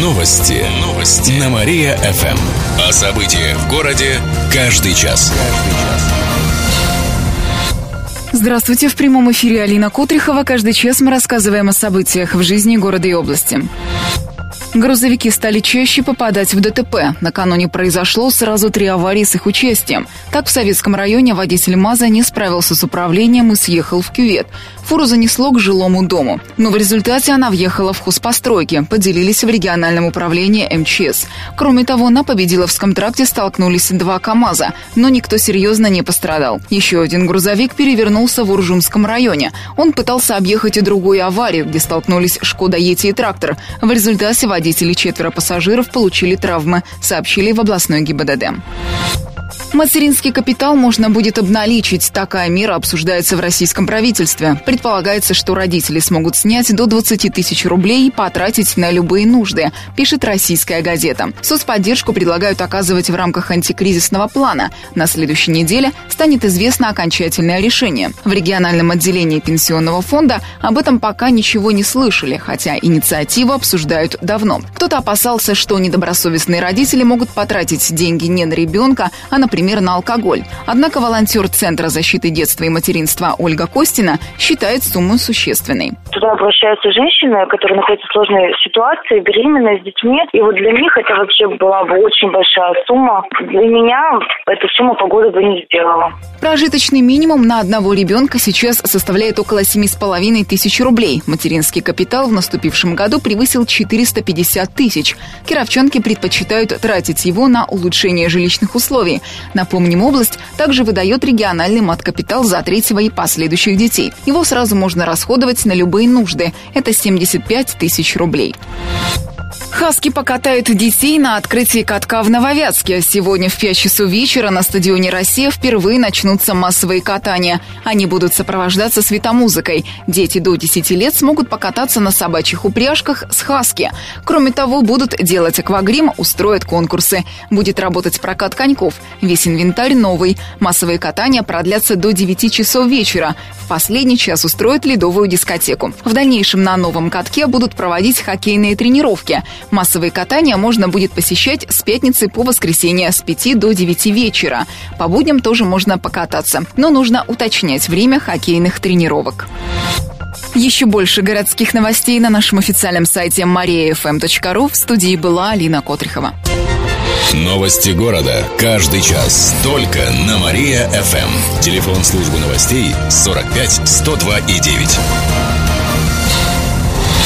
Новости. Новости. На Мария-ФМ. О событиях в городе каждый час. Здравствуйте. В прямом эфире Алина Котрихова. Каждый час мы рассказываем о событиях в жизни города и области. Грузовики стали чаще попадать в ДТП. Накануне произошло сразу три аварии с их участием. Так, в Советском районе водитель МАЗа не справился с управлением и съехал в кювет. Фуру занесло к жилому дому. Но в результате она въехала в хозпостройки, поделились в региональном управлении МЧС. Кроме того, на Победиловском тракте столкнулись два КАМАЗа, но никто серьезно не пострадал. Еще один грузовик перевернулся в Уржумском районе. Он пытался объехать и другую аварию, где столкнулись Шкода Ети и трактор. В результате водитель водитель четверо пассажиров получили травмы, сообщили в областной ГИБДД. Материнский капитал можно будет обналичить. Такая мера обсуждается в российском правительстве. Предполагается, что родители смогут снять до 20 тысяч рублей и потратить на любые нужды, пишет российская газета. Соцподдержку предлагают оказывать в рамках антикризисного плана. На следующей неделе станет известно окончательное решение. В региональном отделении пенсионного фонда об этом пока ничего не слышали, хотя инициативу обсуждают давно. Кто-то опасался, что недобросовестные родители могут потратить деньги не на ребенка, а, например, на алкоголь. Однако волонтер Центра защиты детства и материнства Ольга Костина считает сумму существенной. Туда обращаются женщины, которые находятся в сложной ситуации, беременные, с детьми. И вот для них это вообще была бы очень большая сумма. Для меня эта сумма погоды бы не сделала. Прожиточный минимум на одного ребенка сейчас составляет около 7,5 тысяч рублей. Материнский капитал в наступившем году превысил 450 тысяч. Кировчанки предпочитают тратить его на улучшение жилищных условий. Напомним, область также выдает региональный мат-капитал за третьего и последующих детей. Его сразу можно расходовать на любые нужды. Это 75 тысяч рублей. Хаски покатают детей на открытии катка в Нововятске. Сегодня в 5 часов вечера на стадионе «Россия» впервые начнутся массовые катания. Они будут сопровождаться светомузыкой. Дети до 10 лет смогут покататься на собачьих упряжках с хаски. Кроме того, будут делать аквагрим, устроят конкурсы. Будет работать прокат коньков. Весь инвентарь новый. Массовые катания продлятся до 9 часов вечера. В последний час устроят ледовую дискотеку. В дальнейшем на новом катке будут проводить хоккейные тренировки. Массовые катания можно будет посещать с пятницы по воскресенье с 5 до 9 вечера. По будням тоже можно покататься, но нужно уточнять время хоккейных тренировок. Еще больше городских новостей на нашем официальном сайте mariafm.ru. В студии была Алина Котрихова. Новости города. Каждый час. Только на Мария-ФМ. Телефон службы новостей 45 102 и 9.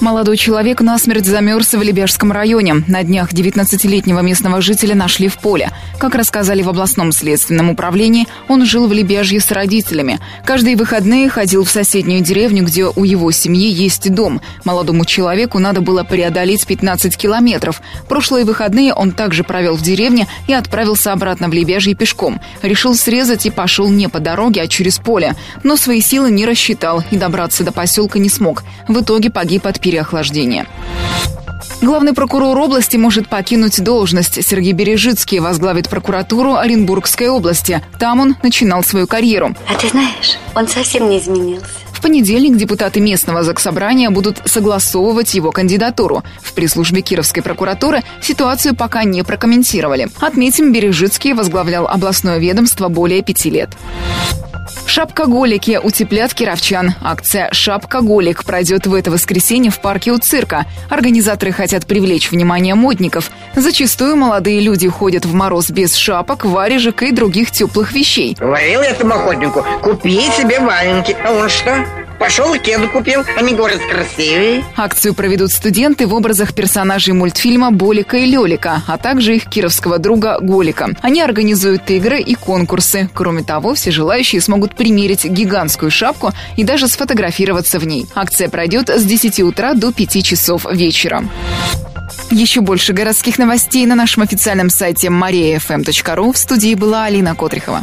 Молодой человек насмерть замерз в Лебяжском районе. На днях 19-летнего местного жителя нашли в поле. Как рассказали в областном следственном управлении, он жил в Лебяжье с родителями. Каждые выходные ходил в соседнюю деревню, где у его семьи есть дом. Молодому человеку надо было преодолеть 15 километров. Прошлые выходные он также провел в деревне и отправился обратно в Лебяжье пешком. Решил срезать и пошел не по дороге, а через поле. Но свои силы не рассчитал и добраться до поселка не смог. В итоге погиб от переохлаждения. Главный прокурор области может покинуть должность. Сергей Бережицкий возглавит прокуратуру Оренбургской области. Там он начинал свою карьеру. А ты знаешь, он совсем не изменился. В понедельник депутаты местного заксобрания будут согласовывать его кандидатуру. В пресс-службе Кировской прокуратуры ситуацию пока не прокомментировали. Отметим, Бережицкий возглавлял областное ведомство более пяти лет. Шапкоголики утеплят кировчан. Акция «Шапкоголик» пройдет в это воскресенье в парке у цирка. Организаторы хотят привлечь внимание модников. Зачастую молодые люди ходят в мороз без шапок, варежек и других теплых вещей. Говорил я этому охотнику, купи себе валенки. А он что? Пошел кеду купил, они говорят красивые. Акцию проведут студенты в образах персонажей мультфильма «Болика и Лелика», а также их кировского друга Голика. Они организуют игры и конкурсы. Кроме того, все желающие смогут примерить гигантскую шапку и даже сфотографироваться в ней. Акция пройдет с 10 утра до 5 часов вечера. Еще больше городских новостей на нашем официальном сайте mariafm.ru. В студии была Алина Котрихова.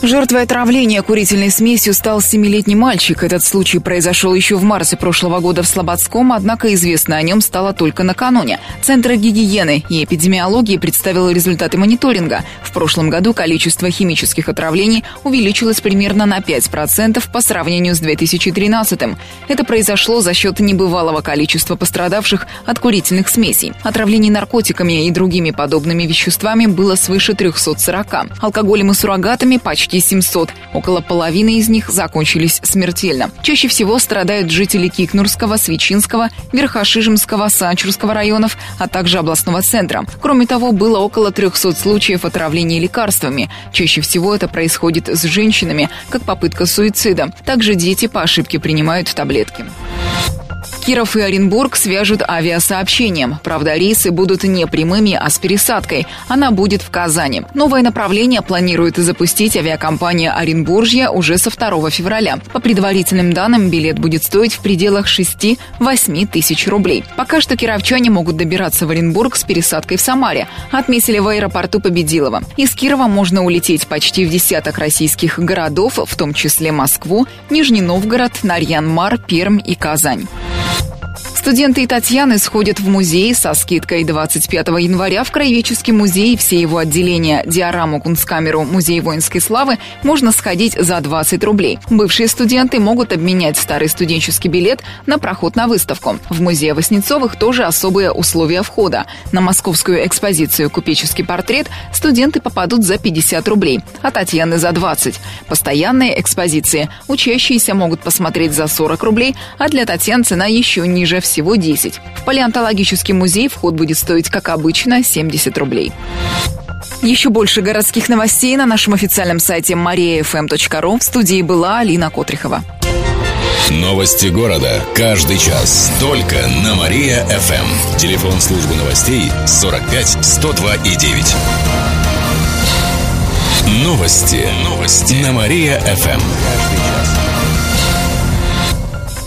Жертвой отравления курительной смесью стал семилетний мальчик. Этот случай произошел еще в марте прошлого года в Слободском, однако известно о нем стало только накануне. Центр гигиены и эпидемиологии представил результаты мониторинга. В прошлом году количество химических отравлений увеличилось примерно на 5% по сравнению с 2013 -м. Это произошло за счет небывалого количества пострадавших от курительных смесей. Отравлений наркотиками и другими подобными веществами было свыше 340. Алкоголем и суррогатами почти почти 700. Около половины из них закончились смертельно. Чаще всего страдают жители Кикнурского, Свечинского, Верхошижемского, Санчурского районов, а также областного центра. Кроме того, было около 300 случаев отравления лекарствами. Чаще всего это происходит с женщинами, как попытка суицида. Также дети по ошибке принимают таблетки. Киров и Оренбург свяжут авиасообщением. Правда, рейсы будут не прямыми, а с пересадкой. Она будет в Казани. Новое направление планирует запустить авиакомпания «Оренбуржья» уже со 2 февраля. По предварительным данным, билет будет стоить в пределах 6-8 тысяч рублей. Пока что кировчане могут добираться в Оренбург с пересадкой в Самаре, отметили в аэропорту Победилова. Из Кирова можно улететь почти в десяток российских городов, в том числе Москву, Нижний Новгород, Нарьян-Мар, Пермь и Казань. Студенты и Татьяны сходят в музей со скидкой 25 января в Краеведческий музей. Все его отделения Диораму, Кунсткамеру, Музей воинской славы можно сходить за 20 рублей. Бывшие студенты могут обменять старый студенческий билет на проход на выставку. В музее Васнецовых тоже особые условия входа. На московскую экспозицию «Купеческий портрет» студенты попадут за 50 рублей, а Татьяны за 20. Постоянные экспозиции учащиеся могут посмотреть за 40 рублей, а для Татьян цена еще ниже всего всего 10. В палеонтологический музей вход будет стоить, как обычно, 70 рублей. Еще больше городских новостей на нашем официальном сайте mariafm.ru. В студии была Алина Котрихова. Новости города. Каждый час. Только на Мария-ФМ. Телефон службы новостей 45 102 и 9. Новости. Новости. На Мария-ФМ.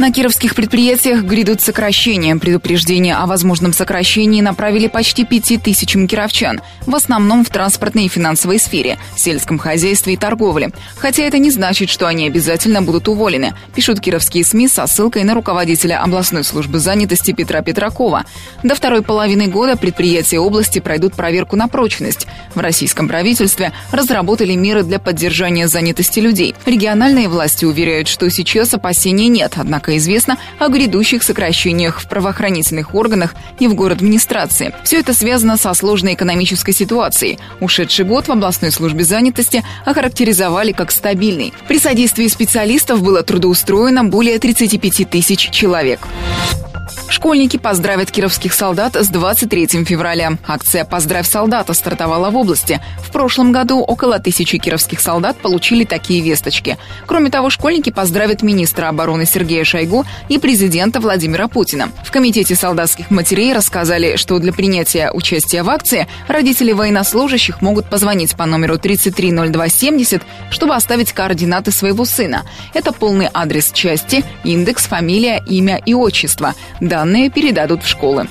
На кировских предприятиях грядут сокращения. Предупреждение о возможном сокращении направили почти пяти тысячам кировчан, в основном в транспортной и финансовой сфере, сельском хозяйстве и торговле. Хотя это не значит, что они обязательно будут уволены, пишут кировские СМИ со ссылкой на руководителя областной службы занятости Петра Петракова. До второй половины года предприятия области пройдут проверку на прочность. В российском правительстве разработали меры для поддержания занятости людей. Региональные власти уверяют, что сейчас опасений нет, однако насколько известно о грядущих сокращениях в правоохранительных органах и в город администрации. Все это связано со сложной экономической ситуацией. Ушедший год в областной службе занятости охарактеризовали как стабильный. При содействии специалистов было трудоустроено более 35 тысяч человек. Школьники поздравят кировских солдат с 23 февраля. Акция «Поздравь солдата» стартовала в области. В прошлом году около тысячи кировских солдат получили такие весточки. Кроме того, школьники поздравят министра обороны Сергея Шойгу и президента Владимира Путина. В Комитете солдатских матерей рассказали, что для принятия участия в акции родители военнослужащих могут позвонить по номеру 330270, чтобы оставить координаты своего сына. Это полный адрес части, индекс, фамилия, имя и отчество. Да, данные передадут в школы.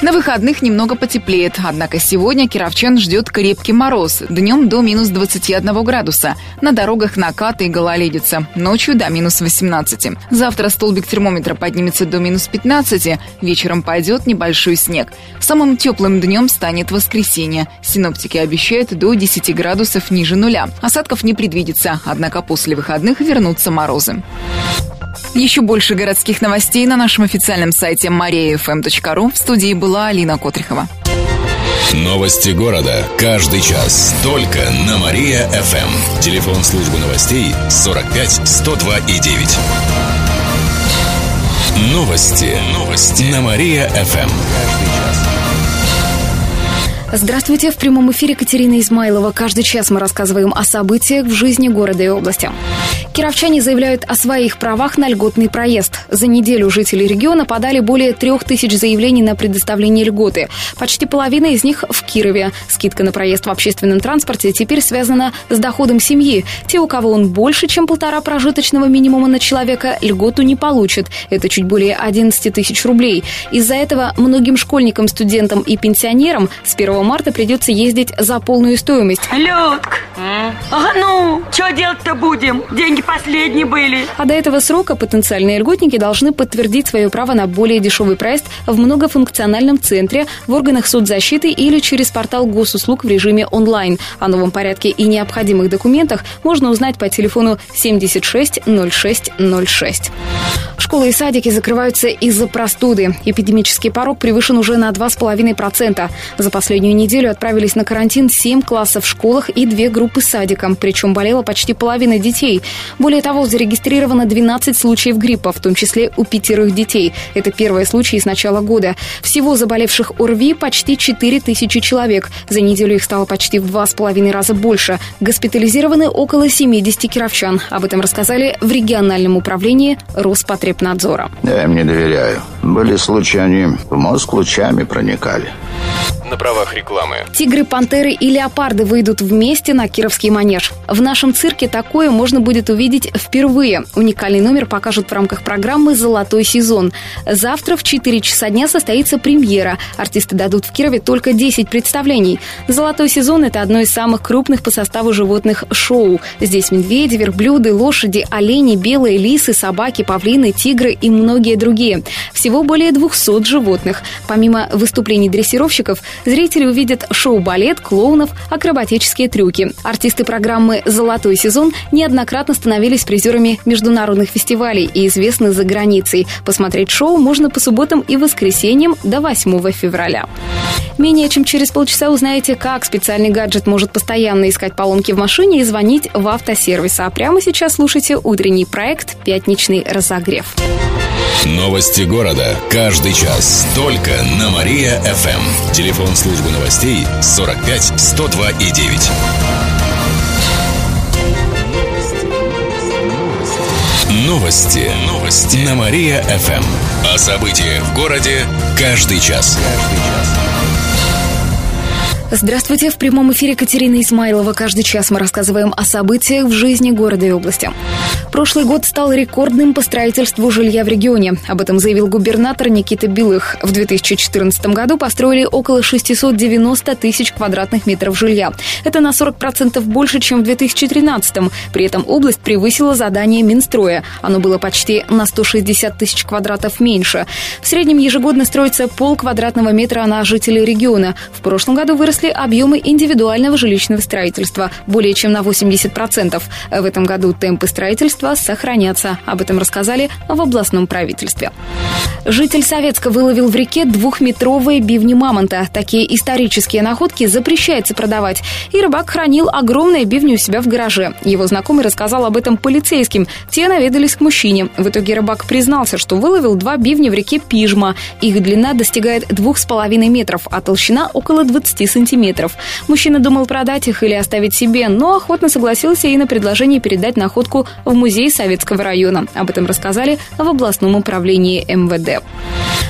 На выходных немного потеплеет, однако сегодня кировчан ждет крепкий мороз. Днем до минус 21 градуса. На дорогах накаты и гололедица. Ночью до минус 18. Завтра столбик термометра поднимется до минус 15. Вечером пойдет небольшой снег. Самым теплым днем станет воскресенье. Синоптики обещают до 10 градусов ниже нуля. Осадков не предвидится, однако после выходных вернутся морозы. Еще больше городских новостей на нашем официальном сайте mariafm.ru. В студии была Алина Котрихова. Новости города. Каждый час. Только на Мария-ФМ. Телефон службы новостей 45 102 и 9. Новости. Новости. На Мария-ФМ. Здравствуйте, в прямом эфире Катерина Измайлова. Каждый час мы рассказываем о событиях в жизни города и области. Кировчане заявляют о своих правах на льготный проезд. За неделю жители региона подали более трех тысяч заявлений на предоставление льготы. Почти половина из них в Кирове. Скидка на проезд в общественном транспорте теперь связана с доходом семьи. Те, у кого он больше, чем полтора прожиточного минимума на человека, льготу не получат. Это чуть более 11 тысяч рублей. Из-за этого многим школьникам, студентам и пенсионерам с 1 марта придется ездить за полную стоимость. Людк, а ну, что делать-то будем? Деньги последние были. А до этого срока потенциальные льготники должны подтвердить свое право на более дешевый проезд в многофункциональном центре, в органах соцзащиты или через портал госуслуг в режиме онлайн. О новом порядке и необходимых документах можно узнать по телефону 76 06 06. Школы и садики закрываются из-за простуды. Эпидемический порог превышен уже на 2,5%. За последнюю неделю отправились на карантин 7 классов в школах и 2 группы садиком. Причем болела почти половина детей. Более того, зарегистрировано 12 случаев гриппа, в том числе у пятерых детей. Это первые случаи с начала года. Всего заболевших ОРВИ почти 4 тысячи человек. За неделю их стало почти в два с половиной раза больше. Госпитализированы около 70 кировчан. Об этом рассказали в региональном управлении Роспотребнадзора. Я им не доверяю. Были случаи, они в мозг лучами проникали на правах рекламы. Тигры, пантеры и леопарды выйдут вместе на Кировский манеж. В нашем цирке такое можно будет увидеть впервые. Уникальный номер покажут в рамках программы «Золотой сезон». Завтра в 4 часа дня состоится премьера. Артисты дадут в Кирове только 10 представлений. «Золотой сезон» — это одно из самых крупных по составу животных шоу. Здесь медведи, верблюды, лошади, олени, белые лисы, собаки, павлины, тигры и многие другие. Всего более 200 животных. Помимо выступлений дрессировщиков, Зрители увидят шоу-балет, клоунов, акробатические трюки. Артисты программы «Золотой сезон» неоднократно становились призерами международных фестивалей и известны за границей. Посмотреть шоу можно по субботам и воскресеньям до 8 февраля. Менее чем через полчаса узнаете, как специальный гаджет может постоянно искать поломки в машине и звонить в автосервис. А прямо сейчас слушайте утренний проект «Пятничный разогрев». Новости города. Каждый час. Только на Мария-ФМ. Телефон службы новостей 45 102 и 9. Новости. Новости. На Мария-ФМ. О событиях в городе каждый час. Здравствуйте. В прямом эфире Катерина Исмайлова. Каждый час мы рассказываем о событиях в жизни города и области. Прошлый год стал рекордным по строительству жилья в регионе. Об этом заявил губернатор Никита Белых. В 2014 году построили около 690 тысяч квадратных метров жилья. Это на 40% больше, чем в 2013. При этом область превысила задание Минстроя. Оно было почти на 160 тысяч квадратов меньше. В среднем ежегодно строится пол квадратного метра на жителей региона. В прошлом году выросли объемы индивидуального жилищного строительства более чем на 80%. В этом году темпы строительства сохранятся. Об этом рассказали в областном правительстве. Житель Советска выловил в реке двухметровые бивни мамонта. Такие исторические находки запрещается продавать. И рыбак хранил огромные бивни у себя в гараже. Его знакомый рассказал об этом полицейским. Те наведались к мужчине. В итоге рыбак признался, что выловил два бивня в реке Пижма. Их длина достигает двух с половиной метров, а толщина около 20 сантиметров сантиметров. Мужчина думал продать их или оставить себе, но охотно согласился и на предложение передать находку в музей Советского района. Об этом рассказали в областном управлении МВД.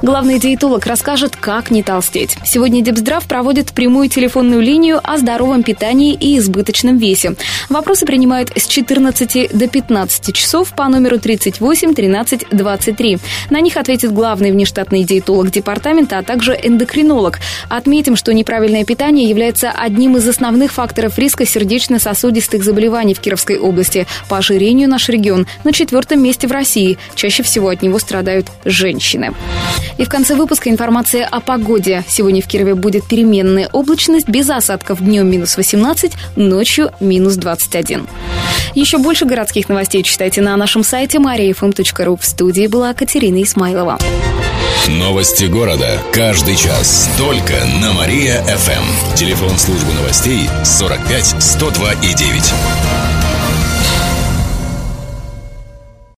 Главный диетолог расскажет, как не толстеть. Сегодня Депздрав проводит прямую телефонную линию о здоровом питании и избыточном весе. Вопросы принимают с 14 до 15 часов по номеру 38 13 23. На них ответит главный внештатный диетолог департамента, а также эндокринолог. Отметим, что неправильное питание является одним из основных факторов риска сердечно-сосудистых заболеваний в Кировской области. По ожирению наш регион на четвертом месте в России. Чаще всего от него страдают женщины. И в конце выпуска информация о погоде. Сегодня в Кирове будет переменная облачность без осадков. Днем минус 18, ночью минус 21. Еще больше городских новостей читайте на нашем сайте mariafm.ru. В студии была Катерина Исмайлова. Новости города. Каждый час. Только на Мария-ФМ. Телефон службы новостей 45 102 и 9.